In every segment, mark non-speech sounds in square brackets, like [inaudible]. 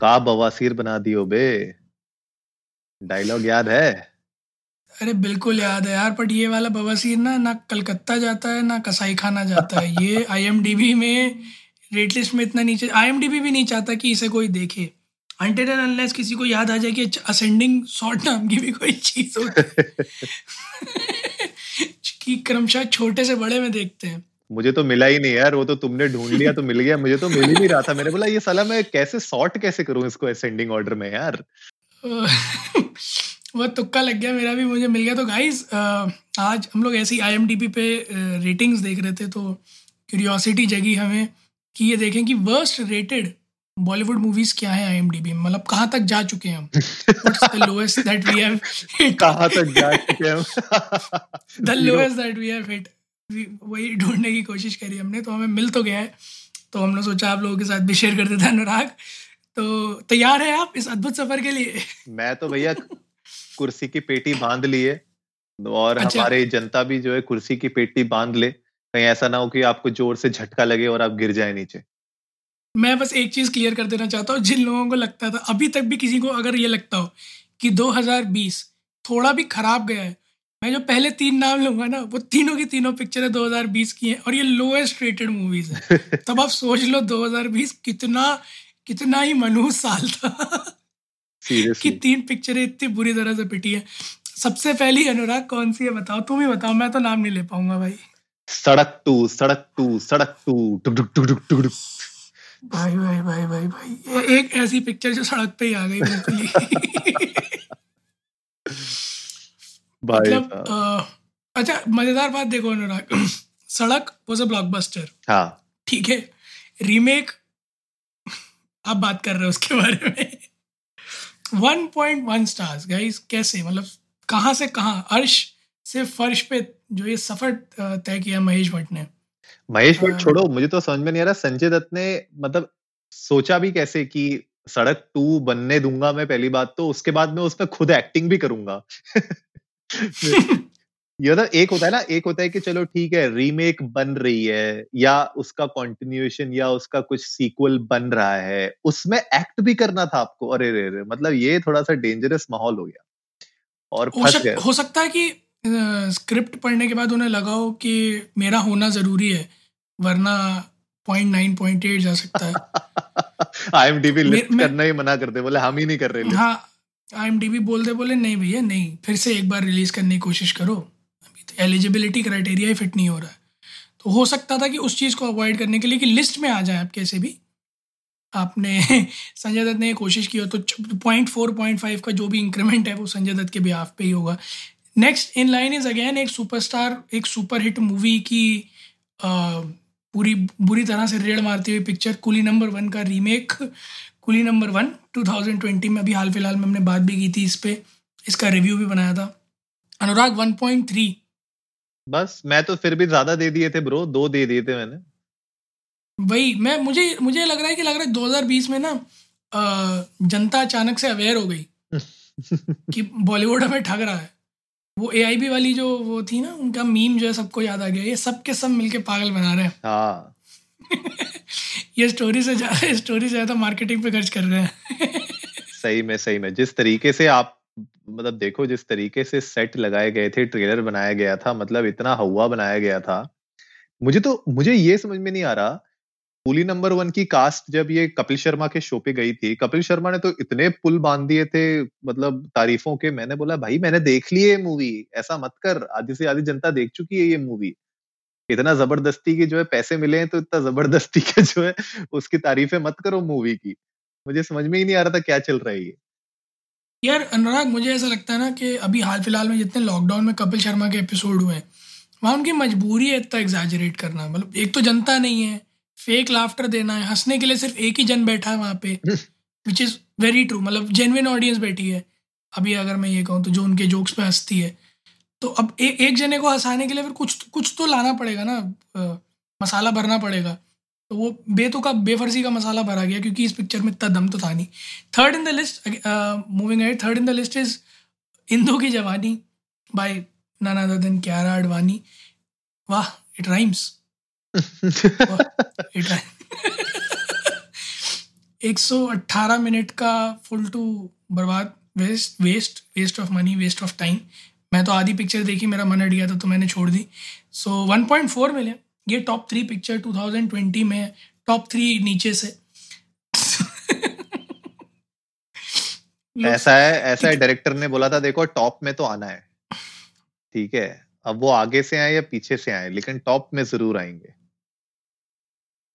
का बवासीर बना दियो बे। डायलॉग याद है? अरे बिल्कुल याद है यार बट ये वाला बवासीर ना ना कलकत्ता जाता है ना कसाई खाना जाता है। ये [laughs] आईएमडीबी में रेट लिस्ट में इतना नीचे आईएमडीबी भी नहीं चाहता कि इसे कोई देखे। अनटिल एंड अनलेस किसी को याद आ जाए कि असेंडिंग शॉर्ट नाम की भी कोई चीज़ हो है। [laughs] [laughs] कि क्रमशः छोटे से बड़े में देखते हैं। मुझे तो मिला ही नहीं यार वो तो तुमने ढूंढ लिया तो मिल गया मुझे तो मिल ही नहीं रहा था। मैंने बोला ये साला मैं कैसे सॉर्ट कैसे करूँ इसको असेंडिंग ऑर्डर में यार? [laughs] वो तुक्का लग गया मेरा भी मुझे मिल गया। तो गाइस आज हम लोग ऐसी आई पे रेटिंग्स देख रहे थे तो क्यूरियोसिटी जगी हमें कि ये देखें कि वर्स्ट रेटेड बॉलीवुड मूवीज़ क्या है आई में? मतलब कहाँ तक जा चुके हैं हम? The lowest that we have कहाँ तक जा चुके हैं हम? The lowest that we have hit वही ढूँढने की कोशिश करी हमने तो हमें मिल तो गया है। तो हमने सोचा आप लोगों के साथ भी शेयर कर देता अनुराग। तो तैयार है आप इस अद्भुत सफ़र के लिए? मैं तो भैया कुर्सी की पेटी बाँध लिए और अच्छा। हमारे जनता भी जो है कुर्सी की पेटी बाँध ले। कहीं ऐसा ना हो कि आपको ज़ोर से झटका लगे और आप गिर जाए नीचे। मैं बस एक चीज़ क्लियर कर देना चाहता हूँ जिन लोगों को लगता था अभी तक भी किसी को अगर ये लगता हो कि 2020 थोड़ा भी खराब गया है मैं जो पहले तीन नाम लूँगा ना वो तीनों की तीनों पिक्चर 2020 की हैं और ये लोएस्ट रेटेड मूवीज़ है। तब आप सोच लो 2020 कितना कितना ही मनहूस साल था। कि तीन पिक्चरें इतनी बुरी तरह से पिटी है। सबसे पहली अनुराग कौन सी है बताओ तुम ही बताओ मैं तो नाम नहीं ले पाऊँगा भाई। सड़क टू सड़क टू सड़क टू टुक टुक टुक टुक टुक भाई भाई भाई भाई भाई एक ऐसी पिक्चर जो सड़क पे ही आ गई बिल्कुल [laughs] मतलब अच्छा मज़ेदार बात देखो अनुराग। [clears throat] सड़क वॉज़ अ ब्लॉकबस्टर हाँ। ठीक है? रीमेक आप बात कर रहे हो उसके बारे में। One point one stars guys कैसे? मतलब कहाँ से कहाँ? अर्श से फर्श पे जो ये सफ़र तय किया महेश भट्ट ने। महेश भट्ट छोड़ो मुझे तो समझ में नहीं आ रहा संजय दत्त ने मतलब सोचा भी कैसे कि सड़क टू बनने दूँगा मैं पहली बात तो उसके बाद मैं उसमें खुद एक्टिंग भी करूँगा। [laughs] ये तो एक होता है ना एक होता है कि चलो ठीक है रीमेक बन रही है या उसका कंटिन्यूएशन या उसका कुछ सीक्वल बन रहा है उसमें एक्ट भी करना था आपको। अरे रे रे मतलब ये थोड़ा सा डेंजरस माहौल हो गया। और हो, सक, हो सकता है कि स्क्रिप्ट पढ़ने के बाद उन्हें लगा हो कि मेरा होना ज़रूरी है वरना पॉइंट नाइन पॉइंट एट जा सकता है। आई एम डी लिस्ट करना ही मना करते बोले हम ही नहीं कर रहे हाँ आई बोल दे बोले नहीं भैया नहीं फिर से एक बार रिलीज़ करने की कोशिश करो। अभी तो एलिजिबिलिटी क्राइटेरिया ही फिट नहीं हो रहा है। तो हो सकता था कि उस चीज़ को अवॉइड करने के लिए कि लिस्ट में आ जाए आप कैसे भी। आपने [laughs] संजय दत्त ने कोशिश की हो तो पॉइंट फोर पॉइंट फाइव का जो भी इंक्रीमेंट है वो संजय दत्त के बिहाफ पे ही होगा। Next in line is again एक सुपरस्टार एक सुपर हिट मूवी की आ, पूरी बुरी तरह से रेड मारती हुई पिक्चर कुली नंबर वन का रीमेक कुली नंबर वन 2020 में अभी हाल फ़िलहाल में हमने बात भी की थी इस पे। इसका रिव्यू भी बनाया था। अनुराग 1.3 बस मैं तो फिर भी ज़्यादा दे दिए थे ब्रो दो दे दिए थे मैंने। वही मैं मुझे मुझे लग रहा है कि लग रहा है 2020 में ना जनता अचानक से अवेयर हो गई [laughs] कि बॉलीवुड हमें ठग रहा है। वो AIB वाली जो वो थी ना उनका मीम जो है सबको याद आ गया। ये सब के सब मिलके पागल बना रहे हैं। हाँ। [laughs] ये स्टोरी से ज़्यादा स्टोरी से ज़्यादा मार्केटिंग पे खर्च कर रहे हैं। [laughs] सही में सही में। जिस तरीके से आप मतलब देखो, जिस तरीके से सेट लगाए गए थे ट्रेलर बनाया गया था मतलब इतना हवा बनाया गया था। मुझे तो मुझे ये समझ में नहीं आ रहा पुली नंबर वन की कास्ट जब ये कपिल शर्मा के शो पे गई थी, कपिल शर्मा ने तो इतने पुल बाँध दिए थे मतलब तारीफों के, मैंने बोला, भाई, मैंने देख ली है मूवी ऐसा मत कर, आधी से आधी जनता देख चुकी है ये मूवी इतना ज़बरदस्ती के जो है पैसे मिले हैं तो इतना ज़बरदस्ती के जो है उसकी तारीफें मत करो मूवी की। मुझे समझ में ही नहीं आ रहा था क्या चल रहा है ये। यार अनुराग मुझे ऐसा लगता है ना कि अभी हाल फ़िलहाल में जितने लॉकडाउन में कपिल शर्मा के एपिसोड हुए वहाँ उनकी मजबूरी है इतना एग्जैजरेट करना। मतलब एक तो जनता नहीं है फेक लाफ्टर देना है हंसने के लिए सिर्फ़ एक ही जन बैठा है वहाँ पे विच इज़ वेरी ट्रू मतलब जेनविन ऑडियंस बैठी है। अभी अगर मैं ये कहूँ तो जो उनके जोक्स पे हंसती है। तो अब ए, एक जने को हंसाने के लिए फिर कुछ कुछ तो लाना पड़ेगा ना आ, मसाला भरना पड़ेगा। तो वो बेतु का बेफर्जी का मसाला भरा गया क्योंकि इस पिक्चर में इतना दम तो था नहीं। Third in the list moving ahead third in the list is Indu ki Jawani bye नाना ददन क्यारा अडवाणी वाह इट राइम्स इट एक सौ अट्ठारह मिनट का फुल टू बर्बाद waste waste waste of money waste of time मैं तो आधी पिक्चर देखी मेरा मन हट गया था तो मैंने छोड़ दी। सो वन पॉइंट फोर मिले। ये top three picture two thousand twenty में टॉप थ्री नीचे से। ऐसा है ऐसा है डायरेक्टर ने बोला था देखो टॉप में तो आना है। ठीक है अब वो आगे से आए या पीछे से आए लेकिन टॉप में ज़रूर आएँगे।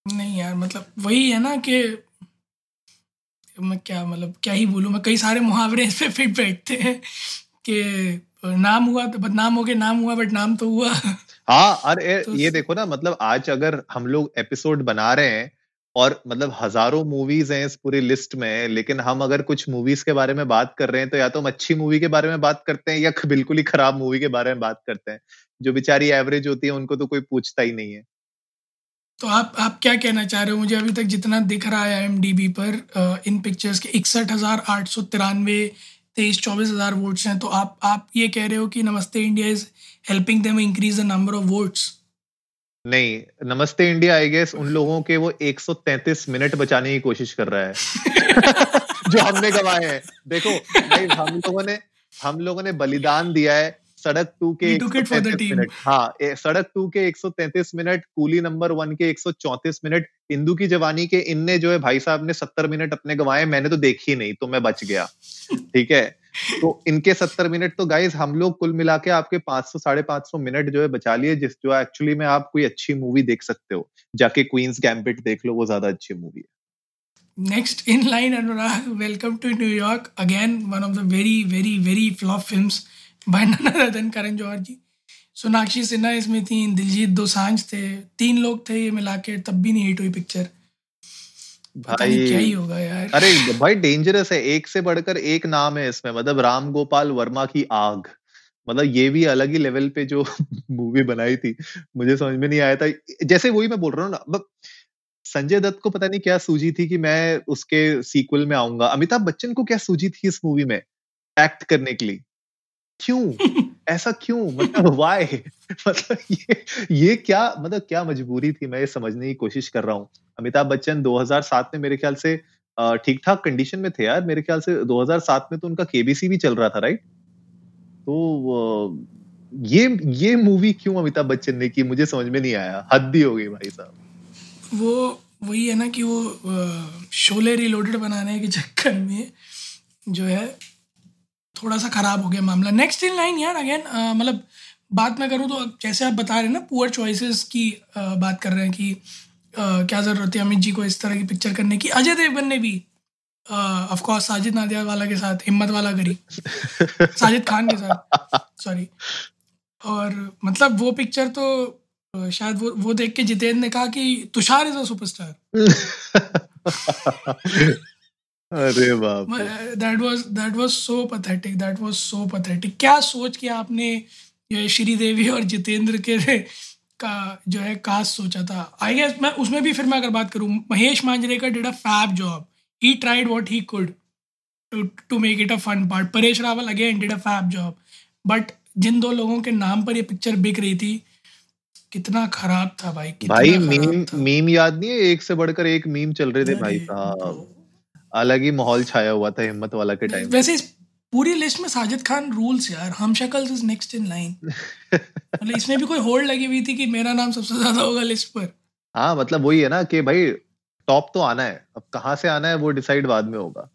नहीं यार मतलब वही है ना कि मैं क्या मतलब क्या ही बोलूँ मैं कई सारे मुहावरे इस पे फिट बैठते हैं कि नाम हुआ तो बदनाम हो गए नाम हुआ बट नाम तो हुआ। हाँ अरे तो ये देखो ना मतलब आज अगर हम लोग एपिसोड बना रहे हैं और मतलब हज़ारों मूवीज़ हैं इस पूरी लिस्ट में लेकिन हम अगर कुछ मूवीज़ के बारे में बात कर रहे हैं तो या तो हम अच्छी मूवी के बारे में बात करते हैं या [laughs] बिल्कुल ही खराब मूवी के बारे में बात करते हैं। जो बेचारी एवरेज होती है उनको तो कोई पूछता ही नहीं है। तो आप आप क्या कहना चाह रहे हो? मुझे अभी तक जितना दिख रहा है एमडीबी पर इन पिक्चर्स के इकसठ हज़ार आठ सौ तिरानवे तेईस चौबीस हज़ार वोट्स हैं तो आप आप ये कह रहे हो कि Namaste India is helping them increase the number of votes नहीं नमस्ते इंडिया आई गेस उन लोगों के वो 133 मिनट बचाने की कोशिश कर रहा है। [laughs] जो हमने गवाए हैं। देखो भाई हम लोगों ने हम लोगों ने बलिदान दिया है सड़क टू के मिनट। हाँ सड़क टू के 133 मिनट कूली नंबर वन के 134 मिनट हिंदू की जवानी के इनने जो है भाई साहब ने 70 मिनट अपने गवाए मैंने तो देखी नहीं तो मैं बच गया। ठीक है? तो इनके 70 मिनट तो गाइज़ हम लोग कुल मिला के आपके 500 साढ़े पाँच सौ मिनट जो है बचा लिए, जिस जो एक्चुअली में आप कोई अच्छी मूवी देख सकते हो। जाके क्वींस गैम्बिट देख लो, वो ज़्यादा अच्छी मूवी है। Next in line Anurag welcome to New York again one of the very very very flop none other than Karan Johar ji Sonakshi Sinha इसमें थी दिलजीत दोसांझ थे, तीन लोग थे ये मिला के, तब भी नहीं हिट हुई पिक्चर भाई। क्या ही होगा यार। अरे भाई डेंजरस है। एक से बढ़कर एक नाम है इसमें। मतलब राम गोपाल वर्मा की आग। मतलब ये भी अलग ही लेवल पे जो [laughs] मूवी बनाई थी। मुझे समझ में नहीं आया था। जैसे वही मैं बोल रहा हूँ ना संजय दत्त को पता नहीं क्या सूझी थी कि मैं उसके सीक्वल में आऊँगा। अमिताभ बच्चन को क्या सूझी थी इस मूवी में? एक्ट करने के लिए। क्यों? [laughs] ऐसा क्यों? मतलब वाई [laughs] मतलब ये ये क्या मतलब क्या मजबूरी थी? मैं ये समझने की कोशिश कर रहा हूँ। अमिताभ बच्चन 2007 में मेरे ख्याल से ठीक ठाक कंडीशन में थे यार। मेरे ख्याल से 2007 में तो उनका केबीसी भी चल रहा था राइट तो ये ये मूवी क्यों अमिताभ बच्चन ने की? मुझे समझ में नहीं आया। हद ही हो गई भाई साहब। वो, वही है ना कि वो शोले रिलोडेड बनाने के चक्कर में जो है थोड़ा सा ख़राब हो गया मामला। नेक्स्ट इन लाइन यार अगेन मतलब बात मैं करूँ तो जैसे आप बता रहे हैं ना पुअर चॉइसेस की uh, बात कर रहे हैं कि uh, क्या ज़रूरत है अमित जी को इस तरह की पिक्चर करने की? अजय देवगन ने भी ऑफ़ कोर्स साजिद नादिया वाला के साथ हिम्मत वाला करी साजिद खान के साथ सॉरी और मतलब वो पिक्चर तो शायद वो वो देख के जितेंद्र ने कहा कि तुषार इज़ अ सुपरस्टार अरे बाप that was that was so pathetic that was so pathetic क्या सोच के आपने श्रीदेवी और जितेंद्र के का जो है कास्ट सोचा था? आई गेस मैं उसमें भी फिर मैं अगर बात करूँ Mahesh Manjrekar did a fab job he tried what he could to to make it a fun part Paresh Rawal again did a fab job but जिन दो लोगों के नाम पर ये पिक्चर बिक रही थी कितना खराब था भाई कितना भाई मीम मीम याद नहीं है? एक से बढ़कर एक मीम चल रहे थे भाई साहब। अलग ही माहौल छाया हुआ था हिम्मत वाला के टाइम वैसे इस पूरी लिस्ट में साजिद खान रूल्स यार Humshakals is next in line मतलब इसमें भी कोई होल्ड लगी हुई थी कि मेरा नाम सबसे ज़्यादा होगा लिस्ट पर? हाँ मतलब वही है ना कि भाई टॉप तो आना है। अब कहाँ से आना है वो डिसाइड बाद में होगा।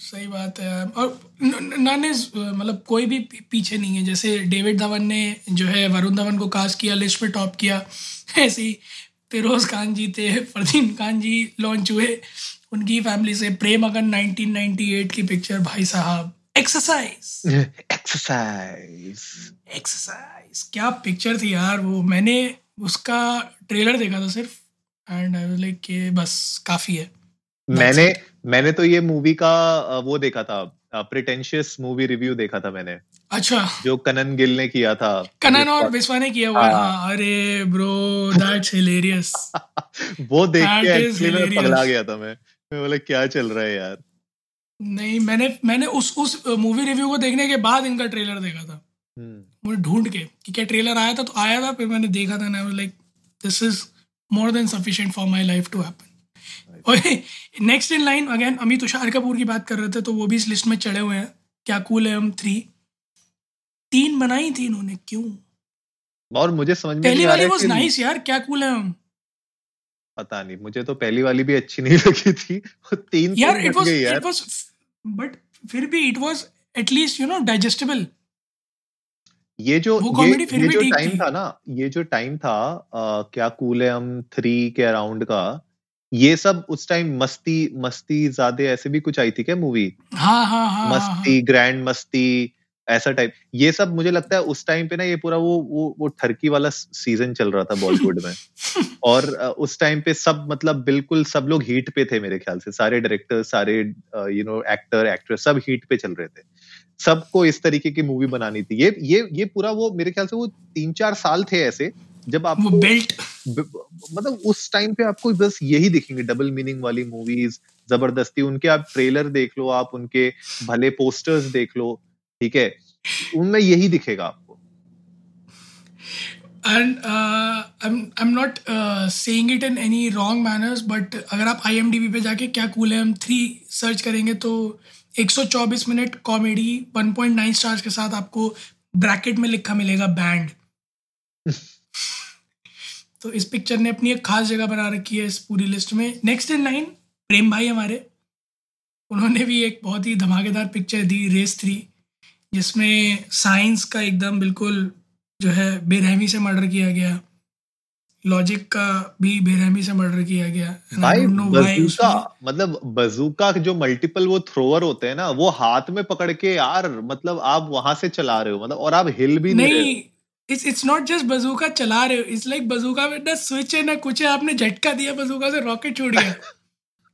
सही बात है और नन मतलब कोई भी पीछे नहीं है। जैसे डेविड धवन ने जो है वरुण धवन को कास्ट किया लिस्ट पे टॉप किया। [laughs] ऐसे ही फिरोज खान जी थे फरदीन खान जी लॉन्च हुए। उनकी फैमिली से प्रेम अगन 1998 की पिक्चर भाई साहब। एक्सरसाइज एक्सरसाइज एक्सरसाइज क्या पिक्चर थी यार वो। मैंने उसका ट्रेलर देखा था सिर्फ़। एंड आई लाइक कि बस काफ़ी है। मैंने मैंने तो ये मूवी का वो देखा था। प्रिटेंशियस मूवी रिव्यू देखा था मैंने। अच्छा। जो कनन गिल ने किया था। कनन और विश्वा ने किया हुआ हाँ, हाँ। अरे ब्रो दैट्स हिलेरियस [laughs] वो देख के एक्चुअली मैं पगला गया था मैं। मैं बोला क्या चल रहा है यार? नहीं मैंने मैंने उस उस मूवी रिव्यू को देखने के बाद इनका ट्रेलर देखा था। हम्म। मुझे ढूंढ के कि क्या ट्रेलर आया था? तो आया था फिर मैंने देखा था ना like this is more than sufficient for my life to happen और next in line again Amit Tushar Kapoor की बात कर रहे थे तो वो भी इस लिस्ट में चढ़े हुए हैं। क्या कूल है हम थ्री तीन बनाई थी इन्होंने क्यों? और मुझे समझ में पहली वाली वाज नाइस यार क्या कूल है हम? पता नहीं मुझे तो पहली वाली भी अच्छी नहीं [laughs] लगी थी। तीन यार it was it was but फिर भी it was at least you know digestible ये जो ये, ये जो टाइम था। ना ये जो टाइम था आ, क्या कूल है हम थ्री के अराउंड का ये सब उस टाइम मस्ती मस्ती ज़्यादा ऐसे भी कुछ आई थी क्या मूवी हाँ हाँ हाँ मस्ती ग्रैंड मस्ती ऐसा टाइप ये सब मुझे लगता है उस टाइम पे ना ये पूरा वो वो वो ठरकी वाला सीज़न चल रहा था बॉलीवुड में। [laughs] और उस टाइम पे सब मतलब बिल्कुल सब लोग हीट पे थे मेरे ख्याल से। सारे डायरेक्टर सारे यू नो एक्टर एक्ट्रेस सब हीट पे चल रहे थे। सबको इस तरीके की मूवी बनानी थी। ये ये ये पूरा वो मेरे ख्याल से वो तीन चार साल थे ऐसे। जब आप बेल्ट मतलब उस टाइम पे आपको बस यही दिखेंगे डबल मीनिंग वाली मूवीज़ ज़बरदस्ती। उनके आप ट्रेलर देख लो आप उनके भले पोस्टर्स देख लो ठीक है? उनमें यही दिखेगा आपको। And I am not saying it in any wrong manners but अगर आप आई एम डी बी पे जाके क्या कूल है हम थ्री सर्च करेंगे तो 124 मिनट कॉमेडी 1.9 स्टार्स के साथ आपको ब्रैकेट में लिखा मिलेगा बैंड [laughs] तो इस पिक्चर ने अपनी एक खास जगह बना रखी है इस पूरी लिस्ट में। नेक्स्ट इन लाइन प्रेम भाई हमारे। उन्होंने भी एक बहुत ही धमाकेदार पिक्चर दी रेस थ्री जिसमें साइंस का एकदम बिल्कुल जो है बेरहमी से मर्डर किया गया। लॉजिक का भी बेरहमी से मर्डर किया गया। भाई बजूका मतलब बजूका जो मल्टीपल वो थ्रोअर होते हैं ना वो हाथ में पकड़ के यार मतलब आप वहाँ से चला रहे हो मतलब और आप हिल भी नहीं, नहीं it's it's not just bazooka चला रहे हो. इट्स लाइक बजूका में ना स्विच है ना कुछ है. आपने झटका दिया बजूका से रॉकेट छूट गया.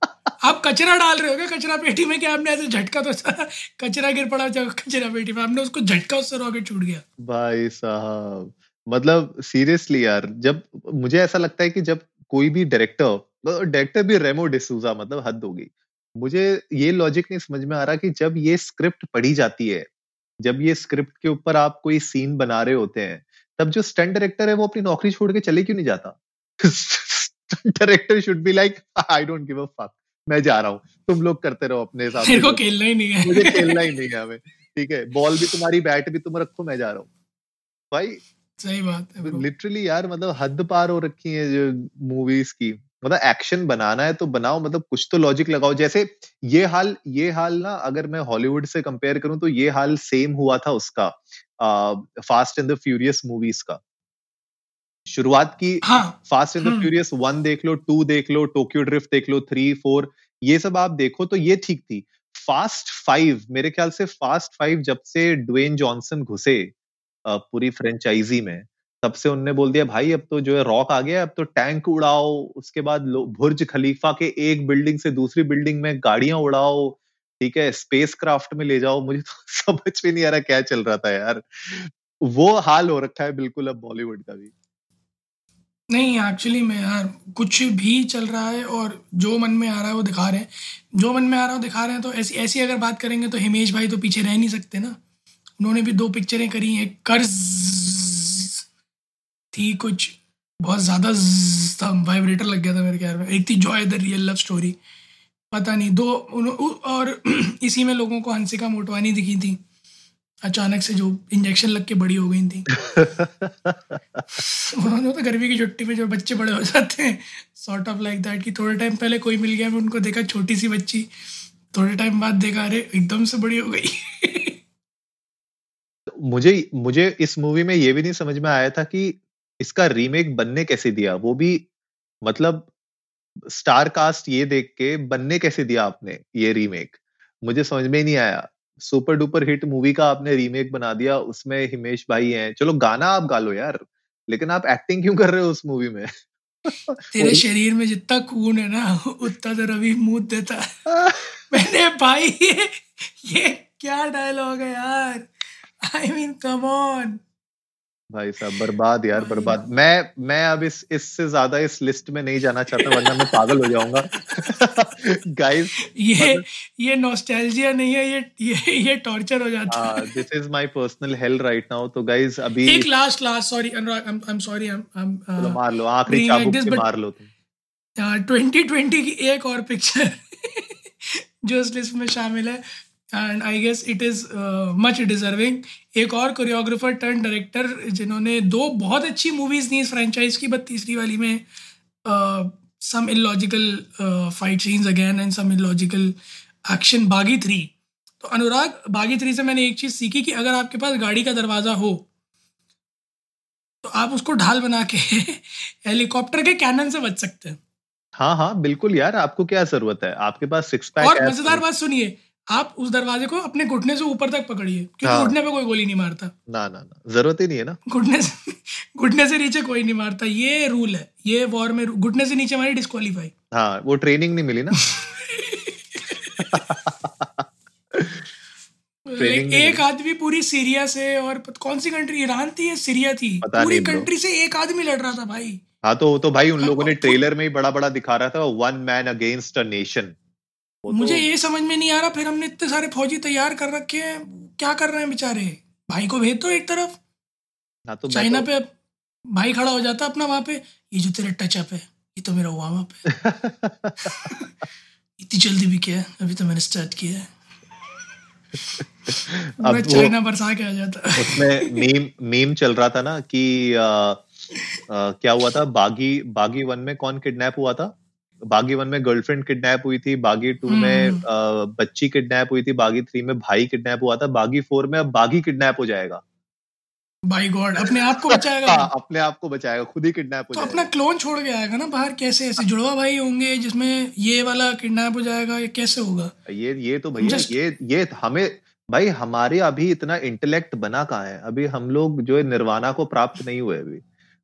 [laughs] आप कचरा डाल रहे हो क्या? कचरा पेटी में क्या आपने ऐसे झटका तो [laughs] कचरा गिर पड़ा कचरा पेटी में आपने उसको झटका उससे रॉकेट छूट गया. भाई साहब मतलब सीरियसली यार जब मुझे ऐसा लगता है कि जब कोई भी डायरेक्टर डायरेक्टर भी रेमो डिसूजा मतलब हद होगी मुझे ये लॉजिक नहीं समझ में आ रहा कि जब ये स्क्रिप्ट पढ़ी जाती है जब ये स्क्रिप्ट के ऊपर आप कोई सीन बना रहे होते हैं तब जो स्टंट डायरेक्टर है वो अपनी नौकरी छोड़ के चले क्यों नहीं जाता? Director should be like I don't give a fuck मैं जा रहा हूँ तुम लोग करते रहो अपने हिसाब से को खेलना ही नहीं है। मुझे खेलना ही नहीं है हमें ठीक है? बॉल भी तुम्हारी बैट भी तुम रखो मैं जा रहा हूँ। भाई सही बात है लिटरली यार मतलब हद पार हो रखी है जो मूवीज़ की। मतलब एक्शन बनाना है तो बनाओ मतलब कुछ तो लॉजिक लगाओ। जैसे ये हाल ये हाल ना अगर मैं हॉलीवुड से कंपेयर करूँ तो ये हाल सेम हुआ था उसका Fast and the Furious movies का। शुरुआत की Fast and the Furious one देख लो टू देख लो टोक्यो ड्रिफ्ट देख लो थ्री फोर ये सब आप देखो तो ये ठीक थी। फास्ट फाइव मेरे ख्याल से फास्ट फाइव जब से ड्वेन जॉनसन घुसे पूरी फ्रेंचाइजी में तब से उनने बोल दिया, भाई, अब तो जो है रॉक आ गया अब तो टैंक उड़ाओ, उसके बाद बुर्ज खलीफा के एक बिल्डिंग से दूसरी बिल्डिंग में गाड़ियाँ उड़ाओ, ठीक है स्पेस क्राफ्ट में ले जाओ। मुझे तो [laughs] समझ में नहीं आ रहा क्या चल रहा था यार। वो हाल हो रखा है बिल्कुल अब बॉलीवुड का भी। नहीं एक्चुअली में यार, कुछ भी चल रहा है और जो मन में आ रहा है वो दिखा रहे हैं। जो मन में आ रहा है वो दिखा रहे हैं तो ऐसी ऐसी अगर बात करेंगे तो हिमेश भाई तो पीछे रह नहीं सकते ना। उन्होंने भी दो पिक्चरें करी एक कर्ज। थी कुछ बहुत ज़्यादा वाइब्रेटर लग गया था मेरे ख्याल में। एक थी Joy the real love story पता नहीं दो और [clears throat] इसी में लोगों को हंसिका मोटवानी दिखी थी। अचानक से जो इंजेक्शन लग के बड़ी हो गई थी। [laughs] उन्होंने तो गर्मी की छुट्टी में जो बच्चे बड़े हो जाते हैं सॉर्ट ऑफ़ लाइक दैट कि थोड़े टाइम पहले कोई मिल गया मैं उनको देखा छोटी सी बच्ची। थोड़े टाइम बाद देखा अरे एकदम से बड़ी हो गई। [laughs] मुझे मुझे इस मूवी में ये भी नहीं समझ में आया था कि इसका रीमेक बनने कैसे दिया? वो भी मतलब स्टार कास्ट ये देख के बनने कैसे दिया आपने ये रीमेक? मुझे समझ में नहीं आया। सुपर डुपर हिट मूवी का आपने रीमेक बना दिया उसमें हिमेश भाई हैं। चलो गाना आप गा लो यार लेकिन आप एक्टिंग क्यों कर रहे हो उस मूवी में? [laughs] तेरे शरीर में जितना खून है ना उतना तो रवि मूत देता है। [laughs] मैंने भाई ये ये क्या डायलॉग है यार? आई मीन कम ऑन भाई साहब बर्बाद यार बर्बाद। मैं मैं अब इस इससे ज़्यादा इस लिस्ट में नहीं जाना चाहता वरना मैं पागल हो जाऊँगा। [laughs] गाइस ये ये नॉस्टैल्जिया नहीं है ये ये ये टॉर्चर हो जाता है this is my personal hell right now तो गाइस अभी एक last last sorry Anurag I am sorry I am चलो मार लो आखिरी चाबुक से मार लो तुम। 2020 की एक और पिक्चर [laughs] जो इस लिस्ट में शामिल है। And I guess it is much deserving एक और कोरियोग्राफर टर्न डायरेक्टर जिन्होंने दो बहुत अच्छी मूवीज़ दी इस फ्रेंचाइज की बट तीसरी वाली में some illogical fight scenes again and some illogical action Baaghi three तो अनुराग बागी थ्री से मैंने एक चीज़ सीखी कि अगर आपके पास गाड़ी का दरवाज़ा हो तो आप उसको ढाल बना के [laughs] हेलीकॉप्टर के कैनन से बच सकते हैं। हाँ हाँ बिल्कुल यार आपको क्या ज़रूरत है? आपके पास सिक्स पैक और मज़ेदार बात सुनिए आप उस दरवाजे को अपने घुटने से ऊपर तक पकड़िए क्योंकि हाँ। घुटने पे कोई गोली नहीं मारता। ना ना ना ज़रूरत ही नहीं है ना। घुटने से घुटने से नीचे कोई नहीं मारता ये रूल है ये वॉर में घुटने से नीचे मारी डिस्कालीफाई हाँ वो ट्रेनिंग नहीं मिली ना। [laughs] एक आदमी पूरी सीरिया से और कौन सी कंट्री ईरान थी या सीरिया थी? पूरी कंट्री से एक आदमी लड़ रहा था भाई। हाँ तो तो भाई उन लोगों ने ट्रेलर में ही बड़ा बड़ा दिखा रहा था one man against a nation मुझे तो... ये समझ में नहीं आ रहा फिर हमने इतने सारे फौजी तैयार कर रखे हैं क्या कर रहे हैं बेचारे? भाई को भेज दो एक तरफ़। हाँ तो चाइना तो... पे भाई खड़ा हो जाता अपना वहाँ पे ये जो तेरा टचअप है ये तो मेरा हुआ वहाँ पे इतनी जल्दी भी क्या अभी तो मैंने स्टार्ट किया है। अब चाइना बरसा के आ जाता। उसमें मीम मीम चल रहा था ना कि आ, आ, क्या हुआ था? बागी बागी वन में कौन किडनैप हुआ था? बागी वन में गर्लफ्रेंड किडनैप हुई थी बागी टू में हम्म। बच्ची किडनैप हुई थी बागी थ्री में भाई किडनैप हुआ था बागी फोर में अब बागी किडनैप हो जाएगा। बाई गॉड अपने आप को बचाएगा हाँ, अपने आप को बचाएगा खुद ही किडनैप हो तो अपना क्लोन छोड़ के आएगा ना बाहर कैसे ऐसे जुड़वा भाई होंगे जिसमें ये वाला किडनैप हो जाएगा ये कैसे होगा? ये ये तो भैया Just... ये ये हमें भाई हमारे अभी इतना इंटेलेक्ट बना कहा है? अभी हम लोग जो है निर्वाणा को प्राप्त नहीं हुए अभी।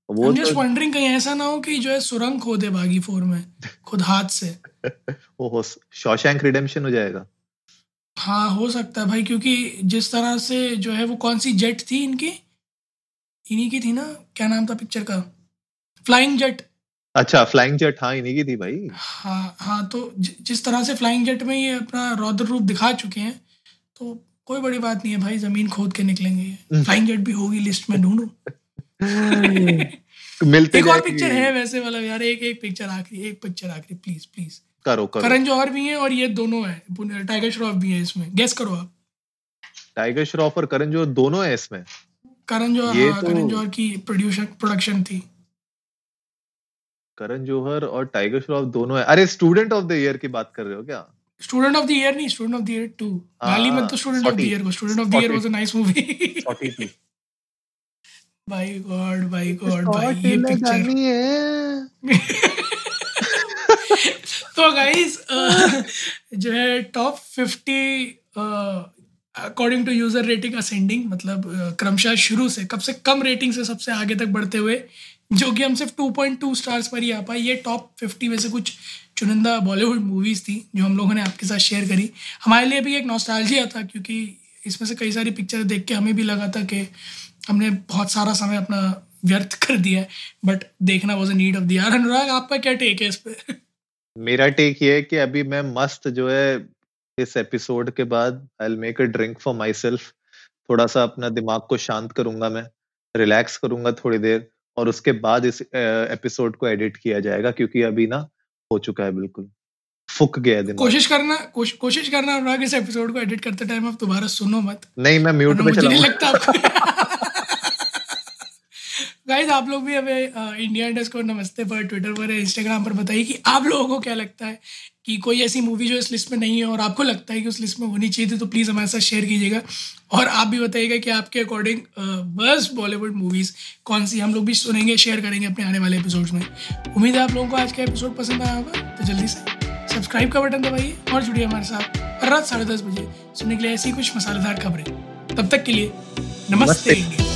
वो जस्ट तो... वंडरिंग कहीं ऐसा ना हो कि जो है सुरंग खोदे बागी फोर में खुद हाथ से। [laughs] वो शॉशैंक रिडेम्पशन हो जाएगा। हाँ हो सकता है भाई क्योंकि जिस तरह से जो है वो कौन सी जेट थी इनकी? इन्हीं की थी ना? क्या नाम था पिक्चर का? फ्लाइंग जेट अच्छा फ्लाइंग जेट हाँ इन्हीं की थी भाई। हाँ हाँ तो जिस तरह से फ्लाइंग जेट में ये अपना रौद्र रूप दिखा चुके हैं तो कोई बड़ी बात नहीं है भाई ज़मीन खोद के निकलेंगे। [laughs] फ्लाइंग जेट भी होगी लिस्ट में ढूंढू। [laughs] मिलते एक और पिक्चर है वैसे मतलब यार एक एक पिक्चर आखिरी एक पिक्चर आखिरी प्लीज़ प्लीज़ करो करो। करण जौहर भी है और ये दोनों है टाइगर श्रॉफ भी है इसमें। गेस करो आप। टाइगर श्रॉफ और करण जौहर दोनों है इसमें? करण जौहर हाँ, तो... करण जौहर की प्रोड्यूशन प्रोडक्शन थी। करण जौहर और टाइगर श्रॉफ दोनों है। अरे स्टूडेंट ऑफ़ द ईयर की बात कर रहे हो क्या? स्टूडेंट ऑफ़ द ईयर नहीं Student of the Year two गाली मत तो स्टूडेंट ऑफ़ द ईयर को। Student of the Year was a nice movie भाई गॉड भाई गॉड भाई ये पिक्चर [laughs] तो गाइस [laughs] जो है top fifty according to user rating ascending मतलब क्रमशः शुरू से कब से कम रेटिंग से सबसे आगे तक बढ़ते हुए जो कि हम सिर्फ़ 2.2 स्टार्स पर ही आ पाए ये टॉप 50 में से कुछ चुनिंदा बॉलीवुड मूवीज़ थी जो हम लोगों ने आपके साथ शेयर करी। हमारे लिए भी एक नॉस्टैल्जिया था क्योंकि इसमें से कई सारी पिक्चर देख के हमें भी लगा था कि हमने बहुत सारा समय अपना व्यर्थ [laughs] कर दिया है बट देखना वॉज़ नीड ऑफ़ दिया अनुराग आपका क्या टेक है इस पे? मेरा टेक ये है कि अभी मैं मस्त जो है इस एपिसोड के बाद I make a drink for my self थोड़ा सा अपना दिमाग को शांत करूँगा मैं रिलैक्स करूँगा थोड़ी देर और उसके बाद इस एपिसोड को एडिट किया जाएगा क्योंकि अभी ना हो चुका है बिल्कुल। फुक गया दिन कोशिश करना कोश, कोशिश करना अनुराग इस एपिसोड को एडिट करते टाइम आप दोबारा सुनो मत। नहीं मैं म्यूट में चलाऊँगा। लगता [laughs] गाइज़ आप लोग भी हमें इंडिया इंडस्ट को नमस्ते पर ट्विटर पर इंस्टाग्राम पर बताइए कि आप लोगों को क्या लगता है कि कोई ऐसी मूवी जो इस लिस्ट में नहीं है और आपको लगता है कि उस लिस्ट में होनी चाहिए थी तो प्लीज़ हमारे साथ शेयर कीजिएगा। और आप भी बताइएगा कि आपके अकॉर्डिंग बस बॉलीवुड मूवीज़ कौन सी हम लोग भी सुनेंगे शेयर करेंगे अपने आने वाले एपिसोड्स में। उम्मीद है आप लोगों को आज का एपिसोड पसंद आया होगा तो जल्दी से सब्सक्राइब का बटन दबाइए और जुड़िए हमारे साथ रात साढ़े दस बजे सुनने के लिए ऐसी कुछ मसालेदार खबरें। तब तक के लिए नमस्ते। इंडिया